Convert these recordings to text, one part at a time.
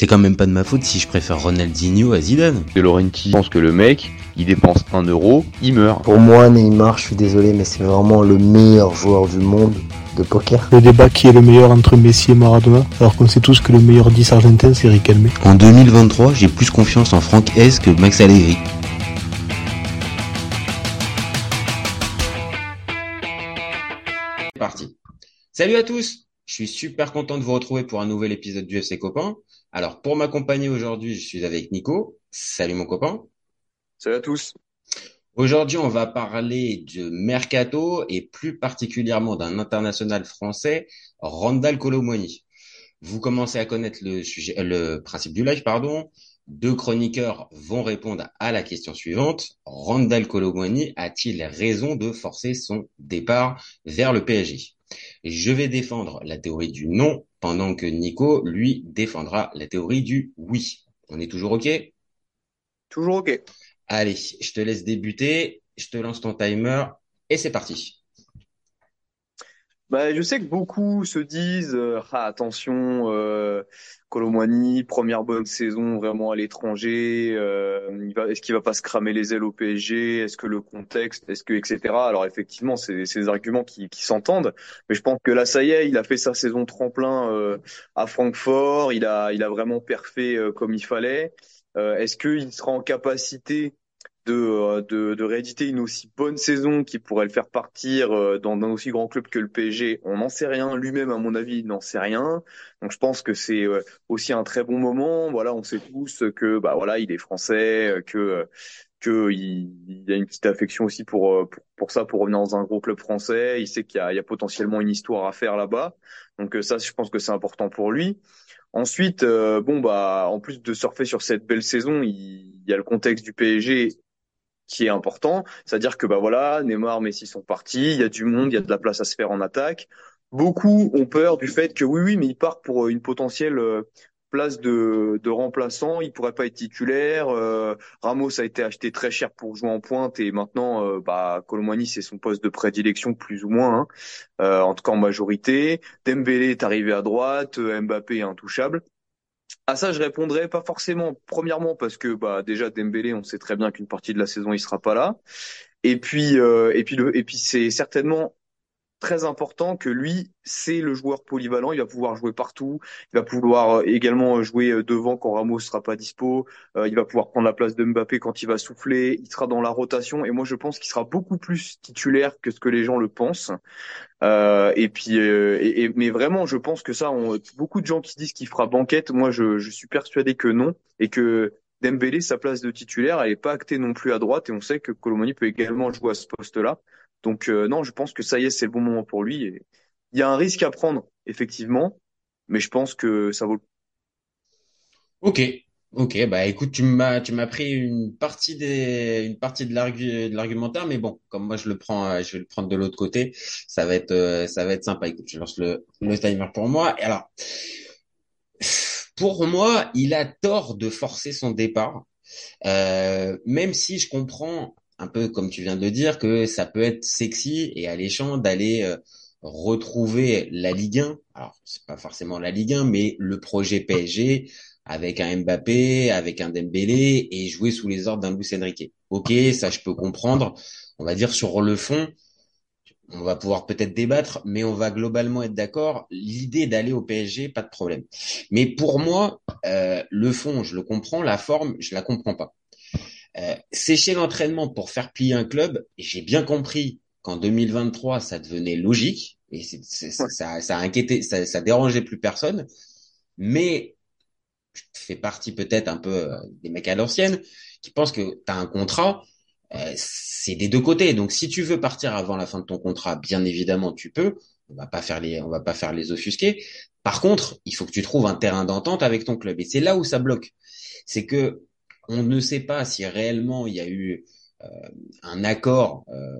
C'est quand même pas de ma faute si je préfère Ronaldinho à Zidane. De Laurenti pense que le mec, il dépense un euro, il meurt. Pour moi, Neymar, je suis désolé, mais c'est vraiment le meilleur joueur du monde de poker. Le débat qui est le meilleur entre Messi et Maradona, alors qu'on sait tous que le meilleur 10 argentin, c'est Riquelme. En 2023, j'ai plus confiance en Franck S que Max Allegri. C'est parti. Salut à tous Je suis super content de vous retrouver pour un nouvel épisode du FC Copain. Alors, pour m'accompagner aujourd'hui, je suis avec Nico. Salut mon copain. Salut à tous. Aujourd'hui, on va parler de Mercato et plus particulièrement d'un international français, Randall Colomoni. Vous commencez à connaître le sujet, le principe du live, pardon. Deux chroniqueurs vont répondre à la question suivante. Randall Colomoni a-t-il raison de forcer son départ vers le PSG? Je vais défendre la théorie du non pendant que Nico, lui, défendra la théorie du oui. On est toujours OK? Toujours OK. Allez, je te laisse débuter, je te lance ton timer et c'est parti. Bah, je sais que beaucoup se disent euh, ah, attention, euh, Colomwani, première bonne saison vraiment à l'étranger, euh, est-ce qu'il va pas se cramer les ailes au PSG, est-ce que le contexte, est-ce que etc. Alors effectivement, c'est des arguments qui, qui s'entendent, mais je pense que là ça y est, il a fait sa saison tremplin euh, à Francfort, il a il a vraiment perfé euh, comme il fallait. Euh, est-ce qu'il sera en capacité de, euh, de, de, rééditer une aussi bonne saison qui pourrait le faire partir euh, dans un aussi grand club que le PSG, on n'en sait rien. Lui-même, à mon avis, n'en sait rien. Donc, je pense que c'est euh, aussi un très bon moment. Voilà, on sait tous que, bah voilà, il est français, que que il, il a une petite affection aussi pour, pour, pour ça, pour revenir dans un gros club français. Il sait qu'il y y a potentiellement une histoire à faire là-bas. Donc ça, je pense que c'est important pour lui. Ensuite, bon bah, en plus de surfer sur cette belle saison, il y a le contexte du PSG qui est important. C'est-à-dire que bah voilà, Neymar, Messi sont partis, il y a du monde, il y a de la place à se faire en attaque. Beaucoup ont peur du fait que oui, oui, mais il part pour une potentielle euh, place de, de remplaçant, il pourrait pas être titulaire. Euh, Ramos a été acheté très cher pour jouer en pointe et maintenant, euh, bah, Colomani c'est son poste de prédilection plus ou moins, hein. euh, en tout cas en majorité. Dembélé est arrivé à droite, Mbappé est intouchable. À ça, je répondrais pas forcément. Premièrement, parce que bah déjà Dembélé, on sait très bien qu'une partie de la saison il sera pas là. Et puis euh, et puis le, et puis c'est certainement très important que lui, c'est le joueur polyvalent. Il va pouvoir jouer partout. Il va pouvoir euh, également jouer euh, devant quand Ramos sera pas dispo. Euh, il va pouvoir prendre la place de Mbappé quand il va souffler. Il sera dans la rotation. Et moi, je pense qu'il sera beaucoup plus titulaire que ce que les gens le pensent. Euh, et puis, euh, et, mais vraiment, je pense que ça, on, beaucoup de gens qui disent qu'il fera banquette. Moi, je, je suis persuadé que non et que Dembélé, sa place de titulaire, elle est pas actée non plus à droite. Et on sait que Colomani peut également jouer à ce poste-là. Donc euh, non, je pense que ça y est, c'est le bon moment pour lui. Et il y a un risque à prendre, effectivement, mais je pense que ça vaut le Ok, ok, bah écoute, tu m'as tu m'as pris une partie des une partie de l'argu- de l'argumentaire, mais bon, comme moi je le prends, euh, je vais le prendre de l'autre côté, ça va être euh, ça va être sympa. Écoute, je lance le le timer pour moi. Et alors, pour moi, il a tort de forcer son départ, euh, même si je comprends un peu comme tu viens de dire, que ça peut être sexy et alléchant d'aller euh, retrouver la Ligue 1. Alors, c'est pas forcément la Ligue 1, mais le projet PSG avec un Mbappé, avec un Dembélé et jouer sous les ordres d'un Luis Enrique. Ok, ça je peux comprendre. On va dire sur le fond, on va pouvoir peut-être débattre, mais on va globalement être d'accord. L'idée d'aller au PSG, pas de problème. Mais pour moi, euh, le fond, je le comprends, la forme, je la comprends pas. Euh, sécher l'entraînement pour faire plier un club, j'ai bien compris qu'en 2023, ça devenait logique et ça, ça a inquiété, ça, ça dérangeait plus personne. Mais je fais partie peut-être un peu euh, des mecs à l'ancienne qui pensent que tu as un contrat, euh, c'est des deux côtés. Donc si tu veux partir avant la fin de ton contrat, bien évidemment tu peux. On va pas faire les, on va pas faire les offusqués. Par contre, il faut que tu trouves un terrain d'entente avec ton club. Et c'est là où ça bloque. C'est que on ne sait pas si réellement il y a eu euh, un accord, euh,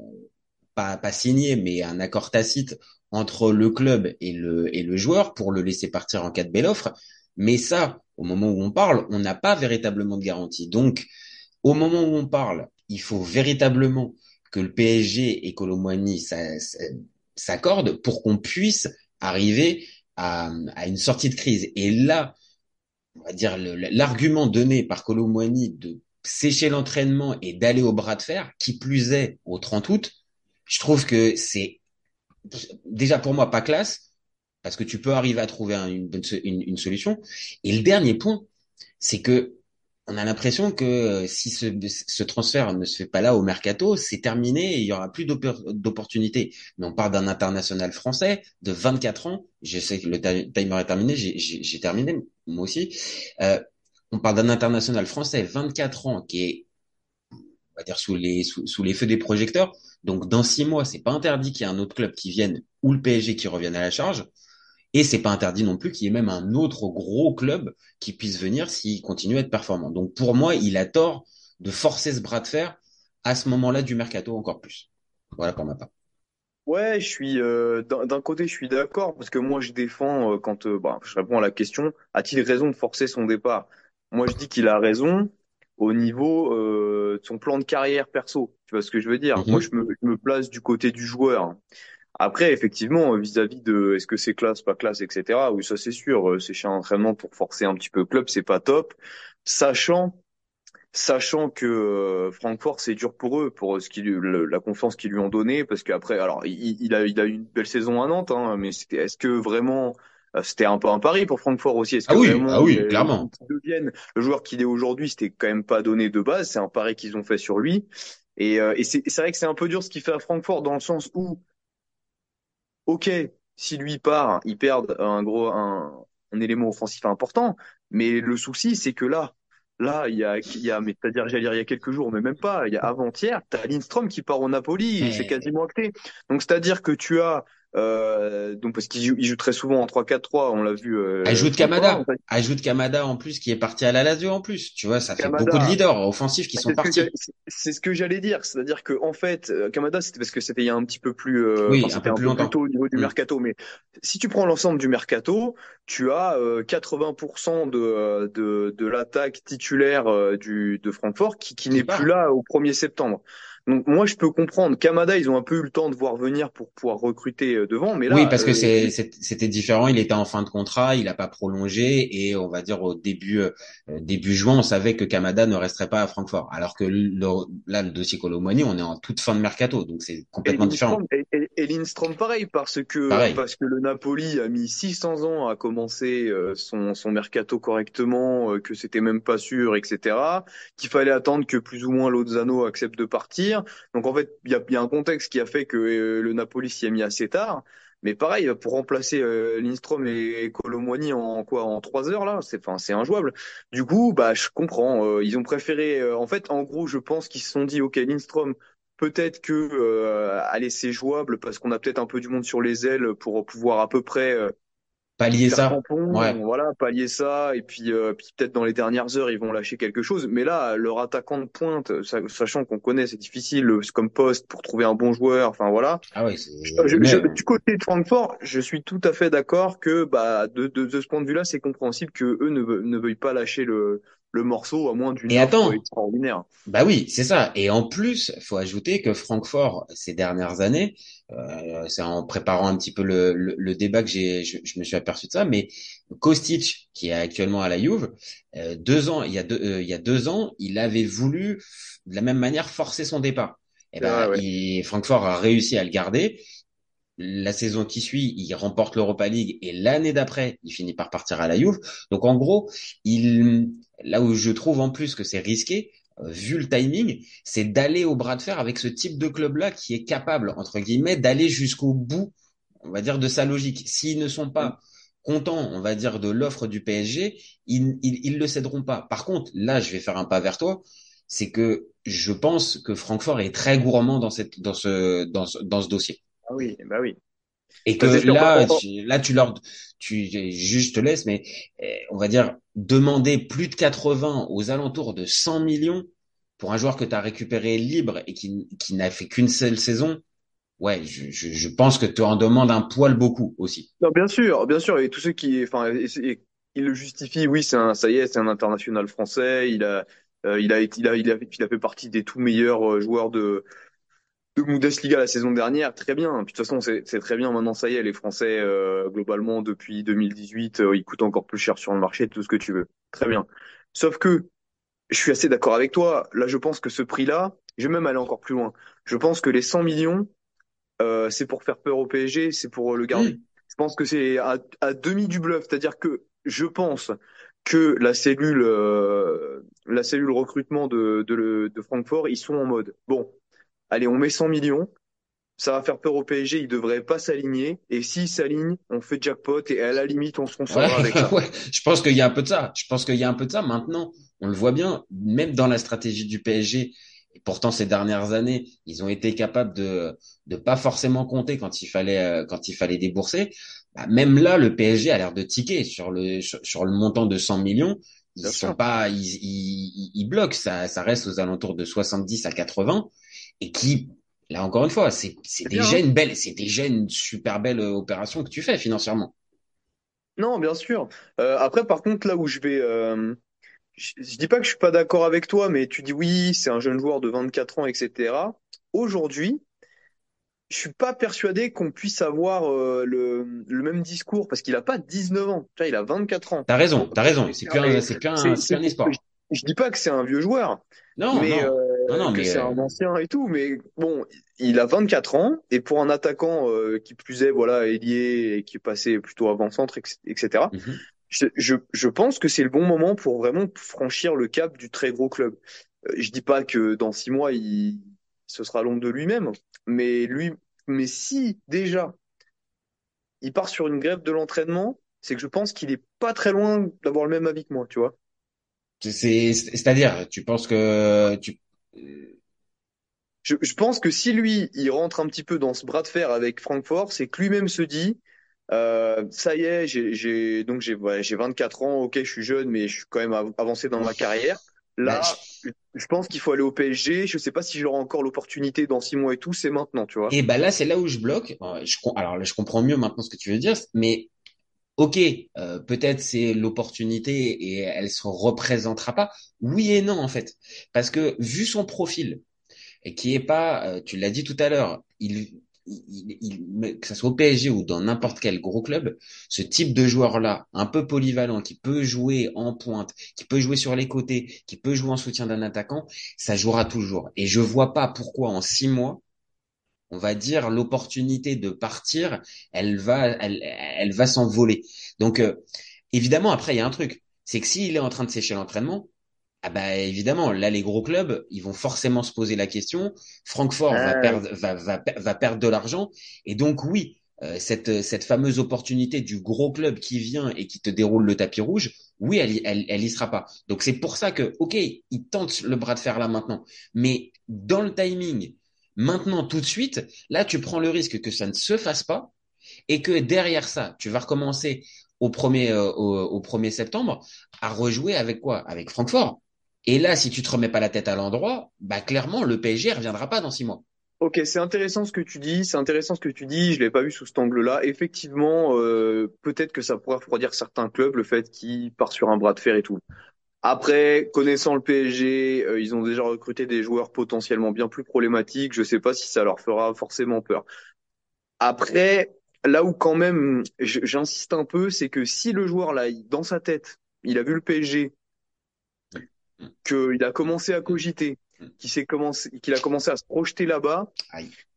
pas, pas signé, mais un accord tacite entre le club et le, et le joueur pour le laisser partir en cas de belle offre. Mais ça, au moment où on parle, on n'a pas véritablement de garantie. Donc, au moment où on parle, il faut véritablement que le PSG et Colomboigny s'accordent pour qu'on puisse arriver à, à, une sortie de crise. Et là, on va dire, l'argument donné par Colomboigny de sécher l'entraînement et d'aller au bras de fer, qui plus est au 30 août, je trouve que c'est déjà pour moi pas classe, parce que tu peux arriver à trouver une, une, une solution. Et le dernier point, c'est que on a l'impression que si ce, ce, transfert ne se fait pas là au mercato, c'est terminé et il y aura plus d'opportunités. Mais on parle d'un international français de 24 ans. Je sais que le timer est terminé. J'ai terminé moi aussi. Euh, on parle d'un international français 24 ans qui est, on va dire sous les feux des projecteurs. Donc dans six mois, c'est pas interdit qu'il y ait un autre club qui vienne ou le PSG qui revienne à la charge. Et c'est pas interdit non plus qu'il y ait même un autre gros club qui puisse venir s'il continue à être performant. Donc pour moi, il a tort de forcer ce bras de fer à ce moment-là du mercato encore plus. Voilà pour ma part. Ouais, je suis euh, d'un côté je suis d'accord parce que moi je défends euh, quand euh, bah, je réponds à la question a-t-il raison de forcer son départ? Moi je dis qu'il a raison au niveau euh, de son plan de carrière perso. Tu vois ce que je veux dire? Mm-hmm. Moi je me, je me place du côté du joueur. Après, effectivement, vis-à-vis de est-ce que c'est classe, pas classe, etc. Oui, ça c'est sûr. Euh, c'est chez un entraînement pour forcer un petit peu le club, c'est pas top. Sachant, sachant que euh, Francfort c'est dur pour eux, pour ce qui la confiance qu'ils lui ont donnée, parce qu'après, alors il, a il a eu une belle saison à Nantes, hein, mais est-ce que vraiment euh, c'était un peu un pari pour Francfort aussi? Est-ce ah que oui, vraiment, ah oui, clairement. Le joueur qu'il est aujourd'hui, c'était quand même pas donné de base. C'est un pari qu'ils ont fait sur lui. Et, et c'est vrai que c'est un peu dur ce qu'il fait à Francfort dans le sens où ok, si lui part, ils perdent un gros un, un élément offensif important. Mais le souci, c'est que là, là, il y a, il y a, mais c'est-à-dire, j'allais dire il y a quelques jours, mais même pas, il y a avant-hier, t'as Lindstrom qui part au Napoli, c'est quasiment acté. Donc c'est-à-dire que tu as euh, donc parce qu'il joue, il joue très souvent en 3-4-3, on l'a vu. Euh, ajoute Kamada, ajoute Kamada en plus qui est parti à la Lazio en plus. Tu vois, ça fait beaucoup de leaders offensifs qui sont partis. C'est ce que j'allais dire, c'est-à-dire que en fait, euh, Kamada c'était parce que c'était il y a un petit peu plus, euh, oui, un, peu plus, tôt au niveau du mm. mercato. Mais si tu prends l'ensemble du mercato, tu as 80% de de, de l'attaque titulaire du de Francfort qui, qui n'est plus là au 1er septembre. Donc moi je peux comprendre. Kamada, ils ont un peu eu le temps de voir venir pour pouvoir recruter euh, devant, mais là. Oui, parce que euh, c'était différent. Il était en fin de contrat, il n'a pas prolongé et on va dire au début euh, début juin, on savait que Kamada ne resterait pas à Francfort. Alors que là, le dossier Colomani, on est en toute fin de mercato, donc c'est complètement différent. Et, et, Lindstrom pareil, parce que parce que le Napoli a mis 600 ans à commencer son son mercato correctement, que c'était même pas sûr, etc. Qu'il fallait attendre que plus ou moins Lozano accepte de partir donc en fait, il y a, un contexte qui a fait que euh, le Napoli s'y est mis assez tard. Mais pareil, pour remplacer euh, Lindstrom et Colomwani en quoi en trois heures là, c'est enfin c'est injouable. Du coup, bah je comprends. Euh, ils ont préféré. en fait, en gros, je pense qu'ils se sont dit, ok, Lindstrom, peut-être que allez c'est jouable parce qu'on a peut-être un peu du monde sur les ailes pour pouvoir à peu près pallier ça. ouais. Voilà, pallier ça. Et puis, euh, puis peut-être dans les dernières heures, ils vont lâcher quelque chose. Mais là, leur attaquant de pointe, sachant qu'on connaît, c'est difficile comme poste pour trouver un bon joueur. Enfin voilà. Ah ouais, du côté de Francfort, je suis tout à fait d'accord que bah de, de, de ce point de vue-là, c'est compréhensible que eux ne, ne veuillent pas lâcher le le morceau à moins d'une offre extraordinaire. Bah oui, c'est ça. Et en plus, faut ajouter que Francfort ces dernières années, euh, c'est en préparant un petit peu le, le, débat que j'ai, je, me suis aperçu de ça, mais Kostic, qui est actuellement à la Juve, euh, deux ans, il y a deux, euh, il y a deux ans, il avait voulu de la même manière forcer son départ. Et eh ben, il, Francfort a réussi à le garder. La saison qui suit, il remporte l'Europa League et l'année d'après, il finit par partir à la Juve. Donc en gros, il, là où je trouve en plus que c'est risqué, euh, vu le timing, c'est d'aller au bras de fer avec ce type de club-là qui est capable, entre guillemets, d'aller jusqu'au bout, on va dire, de sa logique. S'ils ne sont pas contents, on va dire, de l'offre du PSG, ils, ils, le céderont pas. Par contre, là, je vais faire un pas vers toi, c'est que je pense que Francfort est très gourmand dans ce dossier. Ah oui, bah oui. Et que là, tu, là, tu leur, tu, juste te laisse, mais eh, on va dire demander plus de 80 aux alentours de 100 millions pour un joueur que tu as récupéré libre et qui, qui n'a fait qu'une seule saison. Ouais, je, je, je pense que tu en demandes un poil beaucoup aussi. Non, bien sûr, bien sûr, et tous ceux qui, enfin, il le justifie. Oui, c'est un, ça y est, c'est un international français. Il a, euh, il a, il a, il a, il a fait partie des tout meilleurs euh, joueurs de de Bundesliga la saison dernière, très bien. Puis, de toute façon, c'est très bien. Maintenant, ça y est, les Français, euh, globalement, depuis 2018, euh, ils coûtent encore plus cher sur le marché, tout ce que tu veux. Très bien. Sauf que, je suis assez d'accord avec toi. Là, je pense que ce prix-là, je vais même aller encore plus loin. Je pense que les 100 millions, euh, c'est pour faire peur au PSG, c'est pour le garder. Je pense que c'est à, à demi du bluff. C'est-à-dire que je pense que la cellule, euh, la cellule recrutement de, de, de Francfort, ils sont en mode, bon, allez, on met 100 millions, ça va faire peur au PSG, ils devraient pas s'aligner, et s'ils s'alignent, on fait jackpot, et à la limite, on se consolera avec Ouais, ça. ouais. Je pense qu'il y a un peu de ça. Je pense qu'il y a un peu de ça. Maintenant, on le voit bien, même dans la stratégie du PSG. Et pourtant, ces dernières années, ils ont été capables de de pas forcément compter quand il fallait euh, quand il fallait débourser. Bah, même là, le PSG a l'air de tiquer sur le sur, sur le montant de 100 millions. Ils Bien sont sûr. pas, ils, ils, ils bloquent. Ça, ça reste aux alentours de 70 à 80 et qui, là encore une fois, c'est bien, déjà hein une belle, c'est déjà une super belle euh, opération que tu fais financièrement. Non, bien sûr. Euh, après, par contre, là où je vais, euh, je, je dis pas que je suis pas d'accord avec toi, mais tu dis oui, c'est un jeune joueur de 24 ans, etc. Aujourd'hui, je suis pas persuadé qu'on puisse avoir euh, le, le même discours parce qu'il a pas 19 ans, tu vois, il a 24 ans. T'as raison, t'as raison. C'est plus un, c'est plus un, c'est, un je, espoir. je dis pas que c'est un vieux joueur, Non, mais non, non, euh, non, que mais c'est euh, un ancien et tout. Mais bon, il a 24 ans et pour un attaquant euh, qui plus est, voilà, ailier et qui passé plutôt avant-centre, etc. mhm. Je, je, je pense que c'est le bon moment pour vraiment franchir le cap du très gros club. Euh, Je dis pas que dans six mois, il, ce sera l'ombre de lui-même, mais lui, mais si déjà il part sur une grève de l'entraînement, c'est que je pense qu'il est pas très loin d'avoir le même avis que moi, tu vois. C'est, c'est- c'est-à-dire, tu penses que tu, euh, Je, je pense que si lui, il rentre un petit peu dans ce bras de fer avec Francfort, c'est que lui-même se dit, euh, ça y est, j'ai, donc j'ai, ouais, j'ai 24 ans, ok, je suis jeune, mais je suis quand même av- avancé dans ma carrière. bah, Là, je je pense qu'il faut aller au PSG. Je sais pas si j'aurai encore l'opportunité dans six mois et tout. C'est maintenant, tu vois. et ben là, c'est là où je bloque. Je, alors là, je comprends mieux maintenant ce que tu veux dire, mais ok, euh, peut-être c'est l'opportunité et elle se représentera pas. Oui et non en fait, parce que vu son profil qui est pas, euh, tu l'as dit tout à l'heure, il, que ça soit au PSG ou dans n'importe quel gros club, ce type de joueur-là, un peu polyvalent, qui peut jouer en pointe, qui peut jouer sur les côtés, qui peut jouer en soutien d'un attaquant, ça jouera toujours. Et je vois pas pourquoi en six mois, on va dire l'opportunité de partir, elle va, elle, elle va s'envoler. Donc euh, évidemment, après il y a un truc, c'est que s'il est en train de sécher l'entraînement ah bah évidemment, là les gros clubs, ils vont forcément se poser la question. Francfort va Euh, perdre, va, va, va perdre de l'argent, et donc oui, euh, cette cette fameuse opportunité du gros club qui vient et qui te déroule le tapis rouge, oui, elle elle elle y sera pas. Donc c'est pour ça que ok, ils tentent le bras de fer là maintenant, mais dans le timing, maintenant tout de suite, là tu prends le risque que ça ne se fasse pas et que derrière ça, tu vas recommencer au premier euh, au, 1er septembre à rejouer avec quoi? Avec Francfort. Et là, si tu te remets pas la tête à l'endroit, bah clairement le PSG reviendra pas dans six mois. ok, c'est intéressant ce que tu dis. C'est intéressant ce que tu dis. Je l'ai pas vu sous cet angle-là. Effectivement, euh, peut-être que ça pourrait refroidir certains clubs le fait qu'ils partent sur un bras de fer et tout. Après, connaissant le PSG, euh, ils ont déjà recruté des joueurs potentiellement bien plus problématiques. Je sais pas si ça leur fera forcément peur. Après, là où quand même j'insiste un peu, c'est que si le joueur là, dans sa tête, il a vu le PSG, qu'il a commencé à cogiter, qu'il s'est commencé, qu'il a commencé à se projeter là-bas,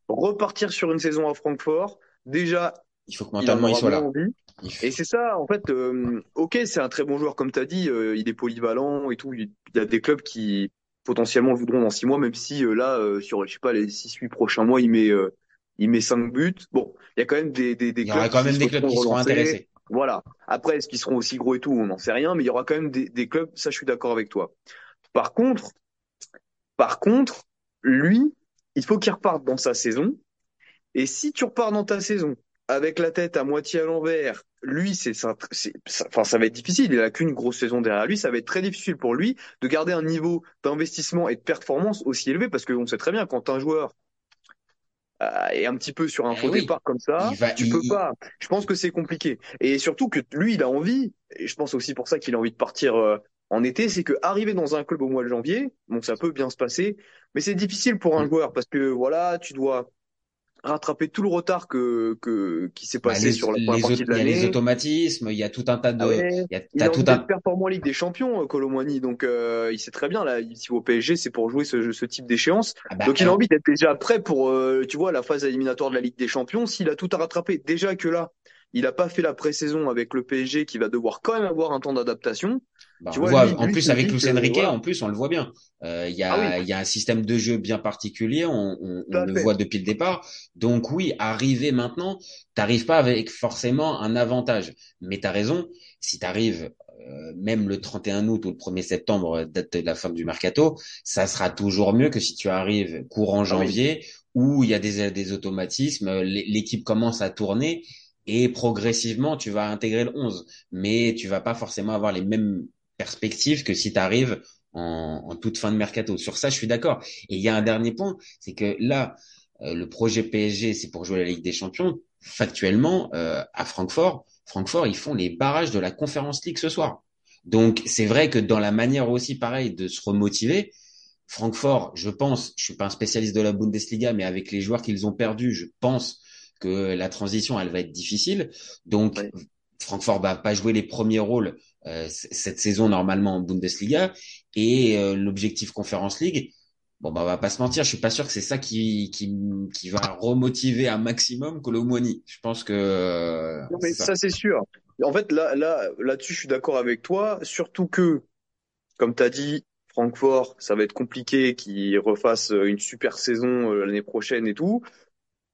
repartir sur une saison à Francfort, déjà, Il faut que mentalement il soit là. envie. Et c'est ça, en fait, euh, ok, c'est un très bon joueur, comme tu as dit, euh, il est polyvalent et tout. Il y a des clubs qui potentiellement le voudront dans six mois, même si euh, là, euh, sur, je sais pas, les six, huit prochains mois, il met, euh, il met cinq buts. Bon, il y a quand même des, des, des Il y aura clubs quand même qui des clubs qui seront intéressés. Voilà. Après, est-ce qu'ils seront aussi gros et tout, on n'en sait rien, mais il y aura quand même des, des clubs, ça je suis d'accord avec toi. Par contre, par contre, lui, il faut qu'il reparte dans sa saison. Et si tu repars dans ta saison avec la tête à moitié à l'envers, lui, c'est ça, enfin, ça va être difficile. Il a qu'une grosse saison derrière lui. Ça va être très difficile pour lui de garder un niveau d'investissement et de performance aussi élevé parce qu'on sait très bien quand un joueur euh, est un petit peu sur un Eh faux oui. départ comme ça, Il va- tu il- peux pas. Je pense que c'est compliqué. Et surtout que lui, il a envie. Et je pense aussi pour ça qu'il a envie de partir euh, en été, c'est que arriver dans un club au mois de janvier, bon, ça peut bien se passer, mais c'est difficile pour un joueur parce que voilà, tu dois rattraper tout le retard que, que qui s'est Bah, passé les, sur la première partie de il y a les l'année. automatismes, il y a tout un tas Ah de, ouais, il y a, il a tout un, performant en Ligue des Champions, euh, Colomwani, donc euh, il sait très bien là, s'il va au PSG, c'est pour jouer ce, ce type d'échéance. ah bah, Donc il a envie d'être déjà prêt pour, euh, tu vois, la phase éliminatoire de la Ligue des Champions. S'il a tout à rattraper, déjà que là, il a pas fait la pré-saison avec le PSG, qui va devoir quand même avoir un temps d'adaptation. Bah, Tu on vois, voit, lui- en lui, plus avec Enrique, voilà. en plus on le voit bien. Euh, Il y Ah oui. y a un système de jeu bien particulier, on, on, on le voit depuis le départ. Donc oui, arriver maintenant, t'arrives pas avec forcément un avantage. Mais t'as raison, si t'arrives euh, même le 31 août ou le 1er septembre, date de la fin du mercato, ça sera toujours mieux que si tu arrives courant Ah oui. janvier où il y a des, des automatismes, l'é- l'équipe commence à tourner et progressivement tu vas intégrer le 11 mais tu vas pas forcément avoir les mêmes perspectives que si tu arrives en, en toute fin de mercato. Sur ça, je suis d'accord. Et il y a un dernier point, c'est que là, euh, le projet PSG, c'est pour jouer la Ligue des Champions. Factuellement, euh, à Francfort, Francfort, ils font les barrages de la Conference League ce soir. Donc, c'est vrai que dans la manière aussi, pareil, de se remotiver, Francfort, je pense, je suis pas un spécialiste de la Bundesliga, mais avec les joueurs qu'ils ont perdus, je pense que la transition, elle va être difficile. Donc. Francfort va pas jouer les premiers rôles euh, cette saison normalement en Bundesliga et euh, l'objectif Conference League. Bon bah on va pas se mentir, je suis pas sûr que c'est ça qui qui qui va remotiver un maximum Colomwani. Je pense que euh, Non, mais c'est ça. ça, c'est sûr. En fait, là, là, là-dessus, je suis d'accord avec toi. Surtout que, comme tu as dit, Francfort, ça va être compliqué qu'ils refassent une super saison euh, l'année prochaine et tout.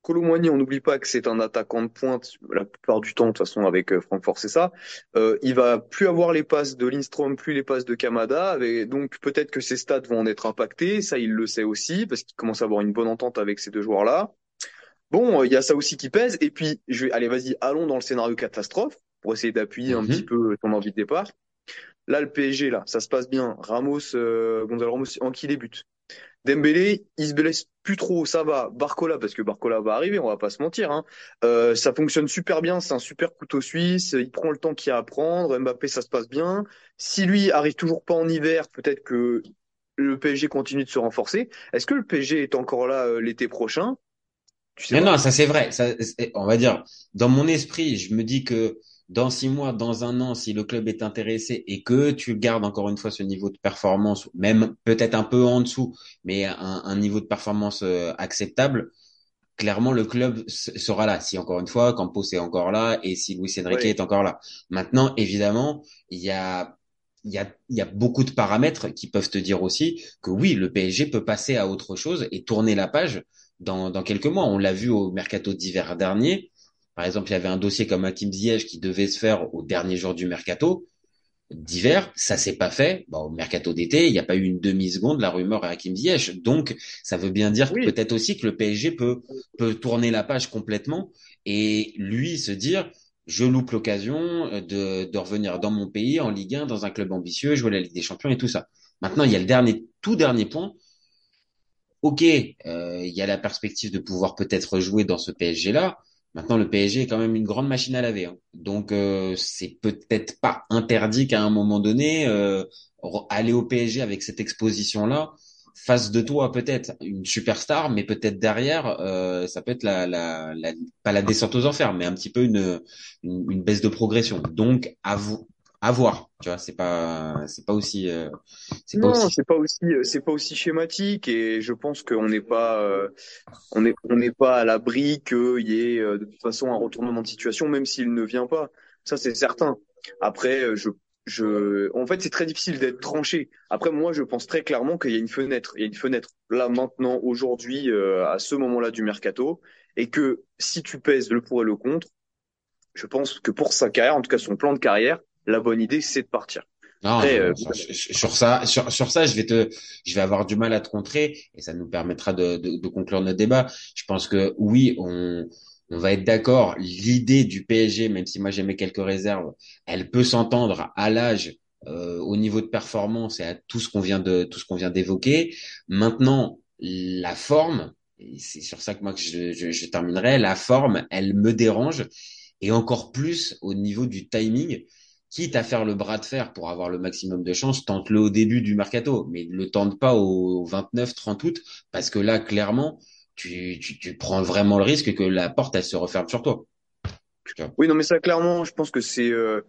Colomwani, on n'oublie pas que c'est un attaquant de pointe la plupart du temps, de toute façon, avec euh, Francfort, c'est ça. Euh, il va plus avoir les passes de Lindstrom, plus les passes de Kamada, et donc peut-être que ses stats vont en être impactés. Ça, il le sait aussi, parce qu'il commence à avoir une bonne entente avec ces deux joueurs-là. Bon, euh, il y a ça aussi qui pèse. Et puis, je vais, allez, vas-y, allons dans le scénario catastrophe pour essayer d'appuyer un Mhm. petit peu ton envie de départ. Là, le PSG, là, ça se passe bien. Ramos, euh, Gonzalo Ramos, en qui débute? Dembélé, il se blesse plus trop, ça va. Barcola, parce que Barcola va arriver, on va pas se mentir. Hein. Euh, ça fonctionne super bien, c'est un super couteau suisse. Il prend le temps qu'il y a à prendre. Mbappé, ça se passe bien. Si lui arrive toujours pas en hiver, peut-être que le PSG continue de se renforcer. Est-ce que le PSG est encore là euh, l'été prochain? Tu sais Non, non, ça c'est vrai. Ça, on va dire, dans mon esprit, je me dis que dans six mois, dans un an, si le club est intéressé et que tu gardes encore une fois ce niveau de performance, même peut-être un peu en dessous, mais un, un niveau de performance euh, acceptable, clairement le club sera là. Si encore une fois, Campos est encore là et si Luis Enrique est encore là. Maintenant, évidemment, il y a il y a, il y a beaucoup de paramètres qui peuvent te dire aussi que oui, le PSG peut passer à autre chose et tourner la page dans, dans quelques mois. On l'a vu au mercato d'hiver dernier. Par exemple, il y avait un dossier comme Hakim Ziyech qui devait se faire au dernier jour du mercato d'hiver. Ça s'est pas fait. Bon, au mercato d'été, il n'y a pas eu une demi-seconde la rumeur à Hakim Ziyech. Donc, ça veut bien dire Oui. peut-être aussi que le PSG peut, peut tourner la page complètement et lui se dire, je loupe l'occasion de, de revenir dans mon pays, en Ligue 1, dans un club ambitieux, jouer la Ligue des Champions et tout ça. Maintenant, il y a le dernier, tout dernier point. Ok, euh, il y a la perspective de pouvoir peut-être jouer dans ce PSG-là. Maintenant, le PSG est quand même une grande machine à laver. hein. Donc, euh, c'est peut-être pas interdit qu'à un moment donné, euh, aller au PSG avec cette exposition-là, face de toi peut-être une superstar, mais peut-être derrière, euh, ça peut être la, la, la, pas la descente aux enfers, mais un petit peu une, une, une baisse de progression. Donc, à vous, à voir. Tu vois, c'est pas, c'est pas aussi, euh, c'est pas aussi. c'est pas aussi, euh, c'est pas aussi schématique et je pense qu'on n'est pas, euh, on est, on n'est pas à l'abri qu'il y ait euh, de toute façon un retournement de situation, même s'il ne vient pas. Ça, c'est certain. Après, euh, je, je, en fait, c'est très difficile d'être tranché. Après, moi, je pense très clairement qu'il y a une fenêtre. Il y a une fenêtre là, maintenant, aujourd'hui, euh, à ce moment-là du mercato, et que si tu pèses le pour et le contre, je pense que pour sa carrière, en tout cas son plan de carrière, la bonne idée, c'est de partir. Non, Après, euh, sur, ça, sur, sur ça, je vais te, je vais avoir du mal à te contrer et ça nous permettra de, de, de conclure notre débat. Je pense que oui, on, on va être d'accord. L'idée du PSG, même si moi j'aimais quelques réserves, elle peut s'entendre à l'âge, euh, au niveau de performance et à tout ce qu'on vient de, tout ce qu'on vient d'évoquer. Maintenant, la forme, c'est sur ça que moi que je, je, je terminerai, la forme, elle me dérange et encore plus au niveau du timing quitte à faire le bras de fer pour avoir le maximum de chance, tente-le au début du mercato, mais ne le tente pas au 29-30 août, parce que là, clairement, tu, tu, prends vraiment le risque que la porte, elle se referme sur toi. Oui, non, mais ça, clairement, je pense que c'est... Euh,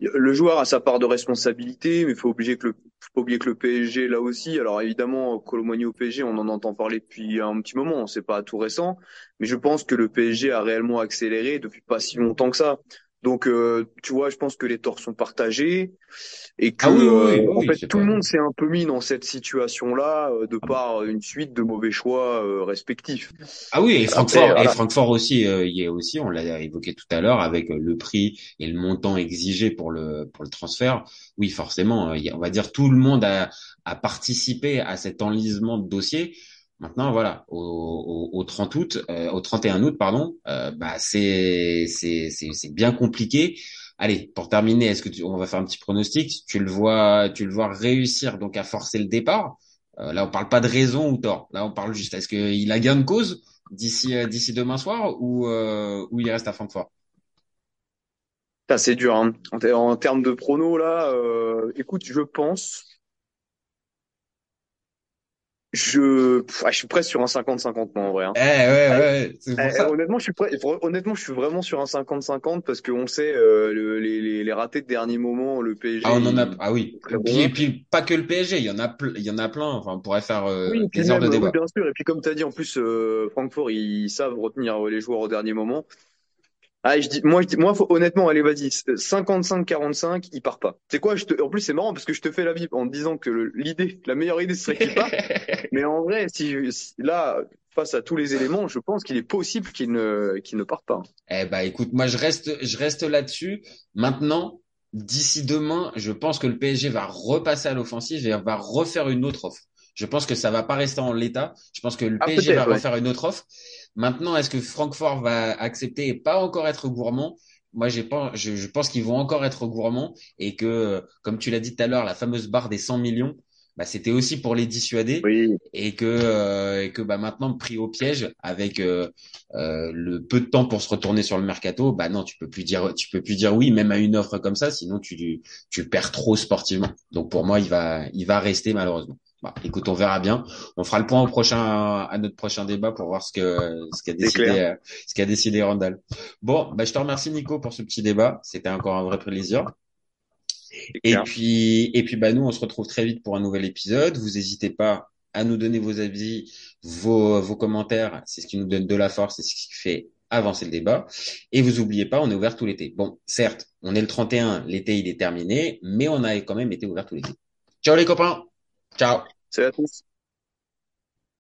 le joueur a sa part de responsabilité, mais il faut oublier que le faut oublier que le PSG là aussi. Alors évidemment, Colomani au PSG, on en entend parler depuis un petit moment. C'est pas tout récent, mais je pense que le PSG a réellement accéléré depuis pas si longtemps que ça. Donc, euh, tu vois, je pense que les torts sont partagés et que Ah oui, oui, oui, euh, en fait tout le monde s'est un peu mis dans cette situation-là euh, de par une suite de mauvais choix euh, respectifs. Ah oui, et Après, Francfort, et. Francfort aussi, euh, y est aussi, on l'a évoqué tout à l'heure, avec le prix et le montant exigé pour le pour le transfert. Oui, forcément, y a- on va dire tout le monde a, a participé à cet enlisement de dossier. Maintenant, voilà, au, au, au 30 août, euh, au 31 août, pardon, euh, bah c'est c'est c'est bien compliqué. Allez, pour terminer, est-ce que tu, on va faire un petit pronostic? Tu le vois, tu le vois réussir donc à forcer le départ? Euh, là, on parle pas de raison ou tort. Là, on parle juste, est-ce qu'il a gain de cause d'ici euh, demain soir ou ou il reste à Francfort? C'est dur. Hein. En, ter- en termes de pronos là, écoute, je pense, je, ah, je suis presque sur un 50-50 moi, en vrai. hein. Eh ouais, ouais, ouais, Eh, pour ça. honnêtement, je suis prêt, honnêtement, je suis vraiment sur un 50-50 parce qu'on sait euh, le- les, les, les ratés de dernier moment, le PSG. Ah, on en a, ah oui. Et puis, bon. et puis pas que le PSG, il y en a, ple- il y en a plein. Enfin, on pourrait faire euh, Oui, des heures même, de oui, débat. bien sûr. Et puis comme tu as dit, en plus, euh, Francfort, ils savent retenir les joueurs au dernier moment. Ah, je dis, moi, je dis, moi, faut, honnêtement, allez, vas-y, 55-45, il part pas. C'est quoi, je te, en plus, c'est marrant parce que je te fais la vie en disant que l'idée, la meilleure idée serait qu'il parte. Mais en vrai, si, si- là, face à tous les éléments, je pense qu'il est possible qu'il ne, qu'il ne parte pas. Eh ben, écoute, moi, je reste, je reste là-dessus. Maintenant, d'ici demain, je pense que le PSG va repasser à l'offensive et va refaire une autre offre. Je pense que ça va pas rester en l'état. Je pense que le Ah, PSG va ouais. refaire une autre offre. Maintenant, est-ce que Francfort va accepter et pas encore être gourmand? Moi, j'ai pas, je, je pense qu'ils vont encore être gourmands et que, comme tu l'as dit tout à l'heure, la fameuse barre des 100 millions, bah, c'était aussi pour les dissuader Oui. et que, euh, et que bah, maintenant, pris au piège avec euh, euh, le peu de temps pour se retourner sur le mercato, bah non, tu peux plus dire, tu peux plus dire oui, même à une offre comme ça, sinon tu, tu perds trop sportivement. Donc pour moi, il va, il va rester malheureusement. Bah, écoute, on verra bien. On fera le point au prochain, à notre prochain débat pour voir ce que, ce qu'a décidé, euh, ce qu'a décidé Randall. Bon, bah, je te remercie Nico pour ce petit débat. C'était encore un vrai plaisir. Et puis, et puis, bah, nous, on se retrouve très vite pour un nouvel épisode. Vous n'hésitez pas à nous donner vos avis, vos, vos commentaires. C'est ce qui nous donne de la force, c'est ce qui fait avancer le débat. Et vous oubliez pas, on est ouvert tout l'été. Bon, certes, on est le 31, l'été il est terminé, mais on a quand même été ouvert tout l'été. Ciao les copains. Ciao. Salut à tous.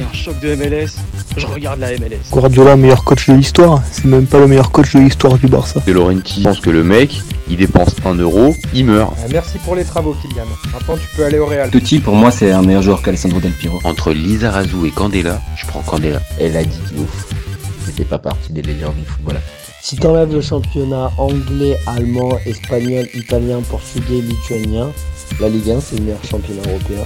un choc de MLS, je regarde la MLS. Guardiola, meilleur coach de l'histoire, c'est même pas le meilleur coach de l'histoire du Barça. De Laurenti pense que le mec, il dépense un euro, il meurt. Ah, merci pour les travaux, Kylian. Maintenant, tu peux aller au Real. Totti, pour moi, c'est un meilleur joueur qu'Alessandro Del Piro. Entre Lizarazu et Candela, je prends Candela. Elle a dit ouf. C'était pas partie des légendes du football. Si t'enlèves le championnat anglais, allemand, espagnol, italien, portugais, lituanien, la Ligue 1 c'est le meilleur championnat européen.